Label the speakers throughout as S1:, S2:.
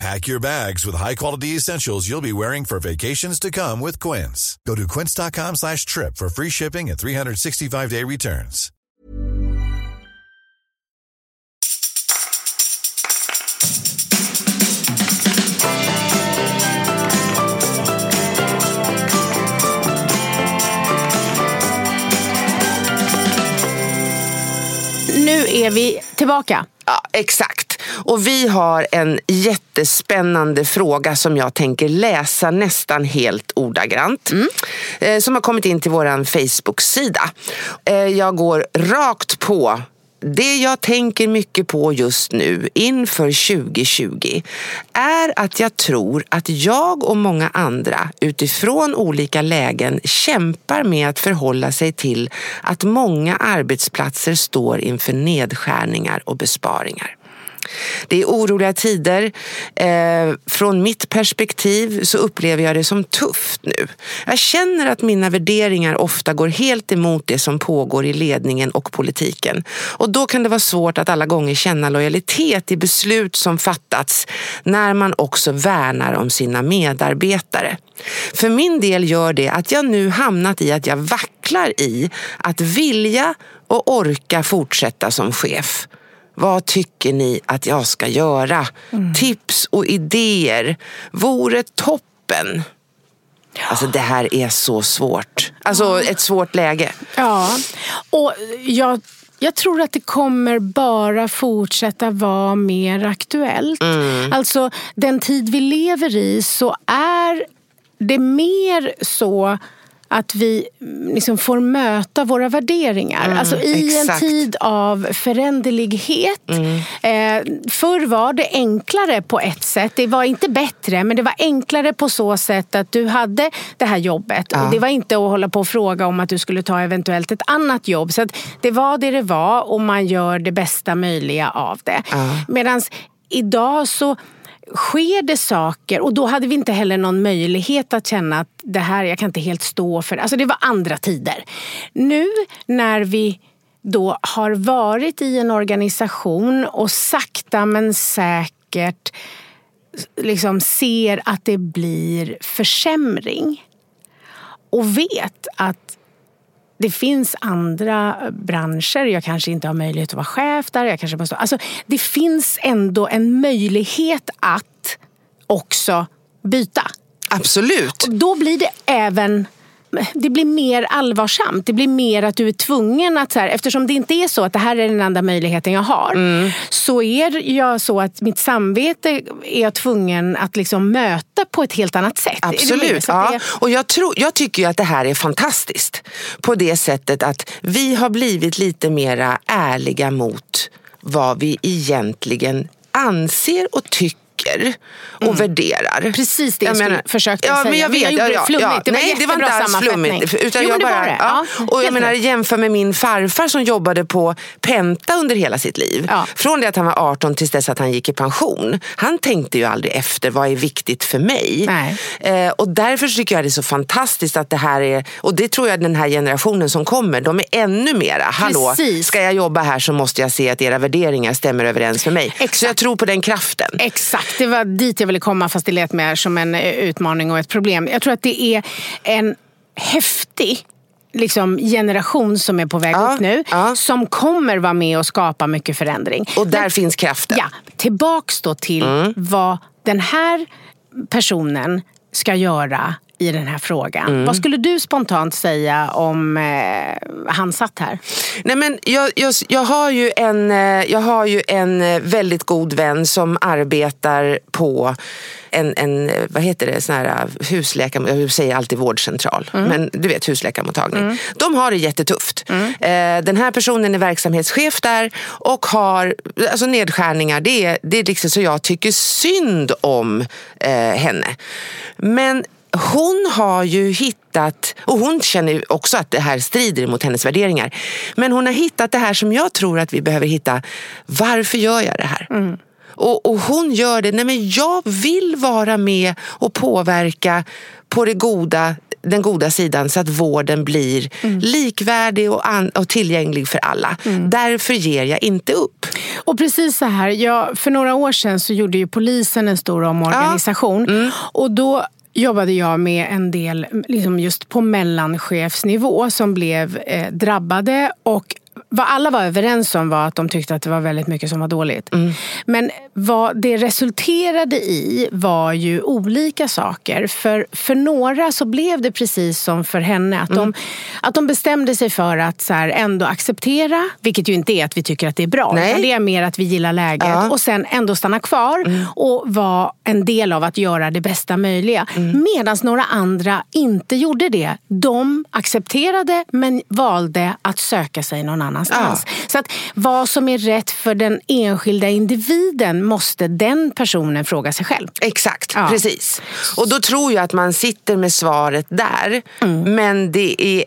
S1: Pack your bags with high-quality essentials you'll be wearing for vacations to come with Quince. Go to quince.com slash trip for free shipping and 365-day returns.
S2: Nu är vi tillbaka.
S3: Ja, exakt. Och vi har en jättespännande fråga som jag tänker läsa nästan helt ordagrant. Eh, som har kommit in till vår Facebook-sida. Eh, jag går rakt på det jag tänker mycket på just nu inför 2020 är att jag tror att jag och många andra utifrån olika lägen kämpar med att förhålla sig till att många arbetsplatser står inför nedskärningar och besparingar. Det är oroliga tider. Eh, från mitt perspektiv så upplever jag det som tufft nu. Jag känner att mina värderingar ofta går helt emot det som pågår i ledningen och politiken. Och då kan det vara svårt att alla gånger känna lojalitet i beslut som fattats när man också värnar om sina medarbetare. För min del gör det att jag nu hamnat i att jag vacklar i att vilja och orka fortsätta som chef. Vad tycker ni att jag ska göra? Tips och idéer vore toppen. Alltså det här är så svårt. Alltså ett svårt läge.
S2: Ja, och jag, jag tror att det kommer bara fortsätta vara mer aktuellt. Alltså den tid vi lever i så är det mer så att vi mm, liksom får möta våra värderingar. alltså I
S3: exakt.
S2: en tid av föränderlighet. Eh, förr var det enklare på ett sätt. Det var inte bättre, men det var enklare på så sätt att du hade det här jobbet. Och det var inte att hålla på och fråga om att du skulle ta eventuellt ett annat jobb. Så det var det det var och man gör det bästa möjliga av det. Medan idag så sker det saker och då hade vi inte heller någon möjlighet att känna att det här, jag kan inte helt stå för det. Alltså det var andra tider. Nu när vi då har varit i en organisation och sakta men säkert liksom ser att det blir försämring och vet att det finns andra branscher, jag kanske inte har möjlighet att vara chef där. Jag kanske måste, alltså, det finns ändå en möjlighet att också byta.
S3: Absolut.
S2: Och då blir det även det blir mer allvarsamt. Det blir mer att du är tvungen att, så här, eftersom det inte är så att det här är den enda möjligheten jag har, så är jag så att mitt samvete är jag tvungen att liksom möta på ett helt annat sätt.
S3: Absolut. Ja.
S2: det-
S3: Och jag, tror, jag tycker ju att det här är fantastiskt. På det sättet att vi har blivit lite mera ärliga mot vad vi egentligen anser och tycker tycker och värderar.
S2: Precis det jag,
S3: Jag menar-
S2: försöka
S3: ja,
S2: säga.
S3: Men jag vet,
S2: gjorde
S3: ja,
S2: det flummigt.
S3: ja.
S2: Det var
S3: Nej, det var inte alls flummigt. Utan
S2: Jo,
S3: jag
S2: det
S3: bara,
S2: det.
S3: Ja. Och jag menar, jämför med min farfar som jobbade på Penta under hela sitt liv. Från det att han var 18 tills dess att han gick i pension. Han tänkte ju aldrig efter vad är viktigt för mig.
S2: Nej.
S3: Eh, och därför tycker jag det är så fantastiskt att det här är, och det tror jag den här generationen som kommer, de är ännu mera, hallå,
S2: Precis.
S3: ska jag jobba här så måste jag se att era värderingar stämmer överens med mig.
S2: Exakt.
S3: Så jag tror på den kraften.
S2: Exakt, det var dit jag ville komma fast det lät mer som en eh, utmaning och ett problem. Jag tror att det är en häftig liksom, generation som är på väg
S3: Ja,
S2: upp nu.
S3: ja.
S2: Som kommer vara med och skapa mycket förändring.
S3: Och där finns kraften.
S2: Ja, tillbaks då till
S3: Mm.
S2: vad den här personen ska göra i den här frågan.
S3: Mm.
S2: Vad skulle du spontant säga om eh, han satt här?
S3: Nej, men jag, jag, jag, har ju en, eh, jag har ju en eh, väldigt god vän som arbetar på en, en eh, vad heter det, sån här husläkar, jag säger alltid vårdcentral, men du vet husläkarmottagning. De har det jättetufft. Eh, Den här personen är verksamhetschef där och har alltså nedskärningar. Det är, det är liksom så jag tycker synd om eh, henne. Men hon har ju hittat, och hon känner också att det här strider mot hennes värderingar. Men hon har hittat det här som jag tror att vi behöver hitta. Varför gör jag det här? Och, och hon gör det, nej men jag vill vara med och påverka på det goda, den goda sidan så att vården blir likvärdig och, an, och tillgänglig för alla. Därför ger jag inte upp.
S2: Och precis så här, jag, för några år sedan så gjorde ju polisen en stor omorganisation. Och då jobbade jag med en del liksom just på mellanchefsnivå som blev eh, drabbade. Och vad alla var överens om var att de tyckte att det var väldigt mycket som var dåligt. Men vad det resulterade i var ju olika saker. För, för några så blev det precis som för henne. Att, de, att de bestämde sig för att så här, ändå acceptera, vilket ju inte är att vi tycker att det är bra.
S3: Nej.
S2: Det är mer att vi gillar läget.
S3: Ja.
S2: Och sen ändå stanna kvar och vara en del av att göra det bästa möjliga. Medan några andra inte gjorde det. De accepterade men valde att söka sig någon annanstans. Så att vad som är rätt för den enskilda individen måste den personen fråga sig själv.
S3: Exakt,
S2: Ja.
S3: precis. Och då tror jag att man sitter med svaret där.
S2: Mm.
S3: Men det är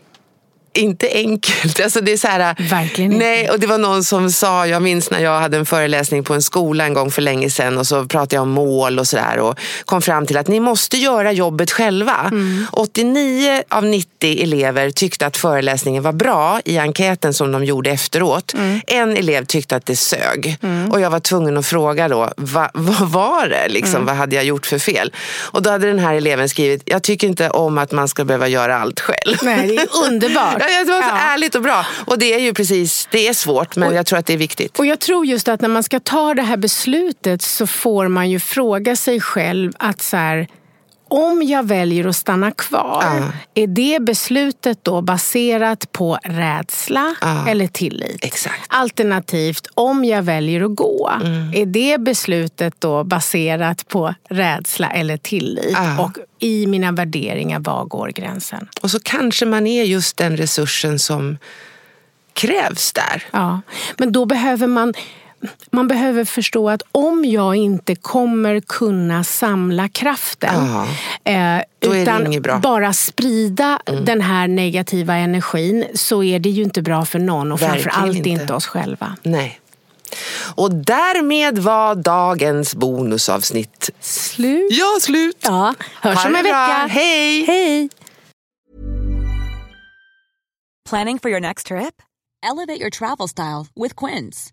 S3: inte enkelt. Alltså det är så här,
S2: Verkligen inte.
S3: Nej, och det var någon som sa, jag minns när jag hade en föreläsning på en skola en gång för länge sedan och så pratade jag om mål och sådär och kom fram till att ni måste göra jobbet själva.
S2: Mm.
S3: 89 av 90 elever tyckte att föreläsningen var bra i enkäten som de gjorde efteråt.
S2: Mm.
S3: En elev tyckte att det sög och jag var tvungen att fråga då, va, vad var det? Liksom,
S2: Mm.
S3: Vad hade jag gjort för fel? Och då hade den här eleven skrivit, jag tycker inte om att man ska behöva göra allt själv.
S2: Nej, det är underbart.
S3: Ja, det var så
S2: Ja.
S3: ärligt och bra. Och det är ju precis, det är svårt men jag tror att det är viktigt.
S2: Och jag tror just att när man ska ta det här beslutet så får man ju fråga sig själv att så här, om jag väljer att stanna kvar, är det beslutet då baserat på rädsla
S3: Ja.
S2: eller tillit?
S3: Exakt.
S2: Alternativt, om jag väljer att gå, är det beslutet då baserat på rädsla eller tillit?
S3: Ja.
S2: Och i mina värderingar, var går gränsen?
S3: Och så kanske man är just den resursen som krävs där.
S2: Ja, men då behöver man man behöver förstå att om jag inte kommer kunna samla kraften eh, utan.
S3: Mm.
S2: bara sprida den här negativa energin så är det ju inte bra för någon och
S3: Verkligen
S2: framför allt inte.
S3: inte.
S2: oss själva.
S3: Nej. Och därmed var dagens bonusavsnitt
S2: Slut.
S3: ja, slut.
S2: Ja, hörs om en vecka.
S3: Hej!
S2: Hej!
S4: Planning for your next trip? Elevate your travel style with Quince.